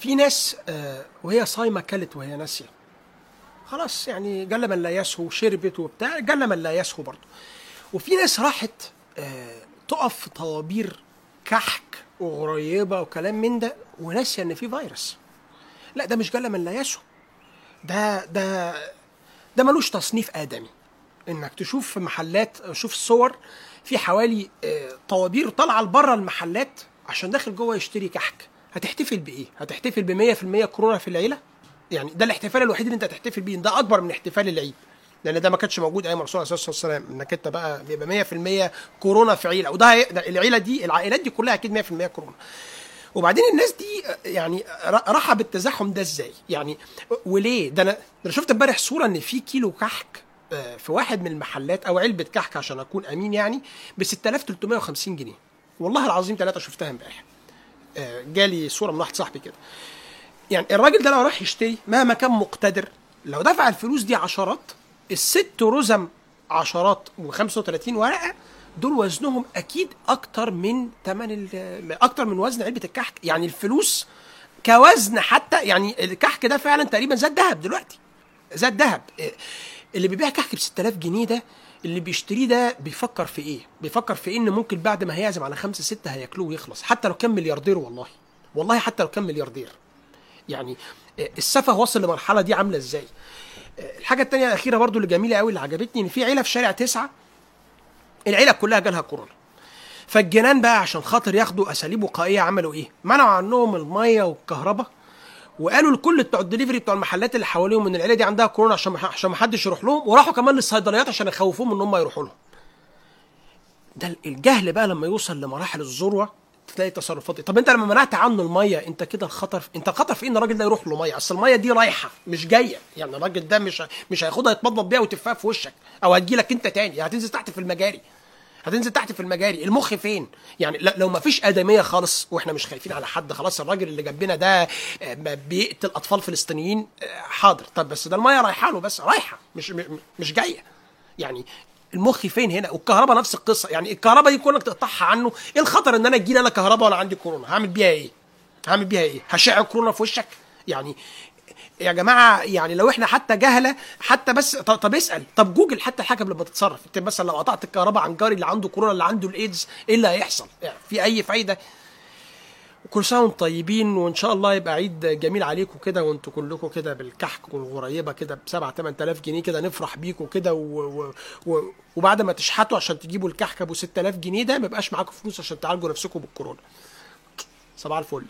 في ناس آه، وهي صايمة كلت وهي ناسية. خلاص يعني جل من لا يسهو شربت وبتاع جل من لا يسهو برضه وفي ناس راحت آه، تقف في طوابير كحك وغريبة وكلام من ده وناسية إن في فيروس. لا ده مش جل من لا يسهو. ده ده ده ملوش تصنيف آدمي. إنك تشوف في محلات شوف الصور في حوالي آه، طوابير طالعة لبره المحلات عشان داخل جوه يشتري كحك. هتحتفل بإيه؟ هتحتفل ب 100% كورونا في العيلة؟ يعني ده الاحتفال الوحيد اللي انت هتحتفل بيه ده أكبر من احتفال العيد. لأن ده ما كانش موجود أيام الرسول عليه الصلاة والسلام إنك أنت بقى بيبقى 100% كورونا في عيلة. وده العيلة دي العائلات دي كلها أكيد 100% كورونا. وبعدين الناس دي يعني راحة بالتزاحم ده إزاي؟ يعني وليه؟ ده أنا ده أنا شفت امبارح صورة إن في كيلو كحك آه، في واحد من المحلات أو علبة كحك عشان أكون أمين يعني ب 6350 جنيه. والله العظيم ثلاثة شفتها امبارح. جالي صورة من واحد صاحبي كده. يعني الراجل ده لو راح يشتري مهما كان مقتدر لو دفع الفلوس دي عشرات الست رزم عشرات و35 ورقة دول وزنهم أكيد أكتر من ثمن أكتر من وزن علبة الكحك. يعني الفلوس كوزن حتى يعني الكحك ده فعلا تقريبا زاد ذهب دلوقتي. زاد ذهب. إيه، اللي بيبيع كحك ب 6000 جنيه ده اللي بيشتريه ده بيفكر في إيه؟ بيفكر في إيه إن ممكن بعد ما هيعزم على خمسة ستة هياكلوه ويخلص حتى لو كان ملياردير والله. والله حتى لو كان ملياردير. يعني آه، السفه وصل لمرحلة دي عاملة إزاي؟ آه، الحاجة التانية الأخيرة برضو اللي جميلة قوي اللي عجبتني إن في عيله في شارع تسعة العيله كلها جالها كورونا فالجيران بقى عشان خاطر ياخدوا أساليب وقائية عملوا إيه؟ منعوا عنهم المية والكهرباء وقالوا لكل بتوع الدليفري بتوع المحلات اللي حواليهم إن العيلة دي عندها كورونا عشان عشان ما حدش يروح لهم وراحوا كمان للصيدليات عشان يخوفوهم إن هم يروحوا لهم. ده الجهل بقى لما يوصل لمراحل الذروة تلاقي تصرفات. طب أنت لما منعت عنه المية أنت كده الخطر أنت الخطر في إن الراجل ده يروح له مية؟ أصل المية دي رايحة مش جاية. يعني الراجل ده مش مش هياخدها يتمضمض بيها وتفاها في وشك أو هتجي لك أنت تاني هتنزل تحت في المجاري. هتنزل تحت في المجاري. المخ فين؟ يعني لو ما فيش آدمية خالص وإحنا مش خايفين على حد خلاص الراجل اللي جنبنا ده آه، بيقتل أطفال فلسطينيين آه، حاضر. طب بس ده المية رايحة له بس رايحة مش مش جاية. يعني المخ فين هنا؟ والكهرباء نفس القصة. يعني الكهرباء دي كونك تقطعها عنه. إيه الخطر إن أنا تجيلي أنا كهرباء ولا عندي كورونا؟ هعمل بيها إيه؟ هعمل بيها إيه؟ هشع كورونا في وشك؟ يعني يا جماعة يعني لو إحنا حتى جهلة حتى بس طب, اسأل. طب جوجل حتى الحاجة قبل ما تتصرف. أنت مثلا لو قطعت الكهرباء عن جاري اللي عنده كورونا اللي عنده الايدز إيه اللي هيحصل؟ يعني في أي فايدة؟ وكل سنة وأنتم طيبين وإن شاء الله يبقى عيد جميل عليكم كده وأنتم كلكم كده بالكحك والغريبة كده ب 7 8000 جنيه كده نفرح بيكم كده. و... و... وبعد ما تشحتوا عشان تجيبوا الكحك أبو 6000 جنيه ده ما يبقاش معاكم فلوس عشان تعالجوا نفسكم بالكورونا. صباح الفل.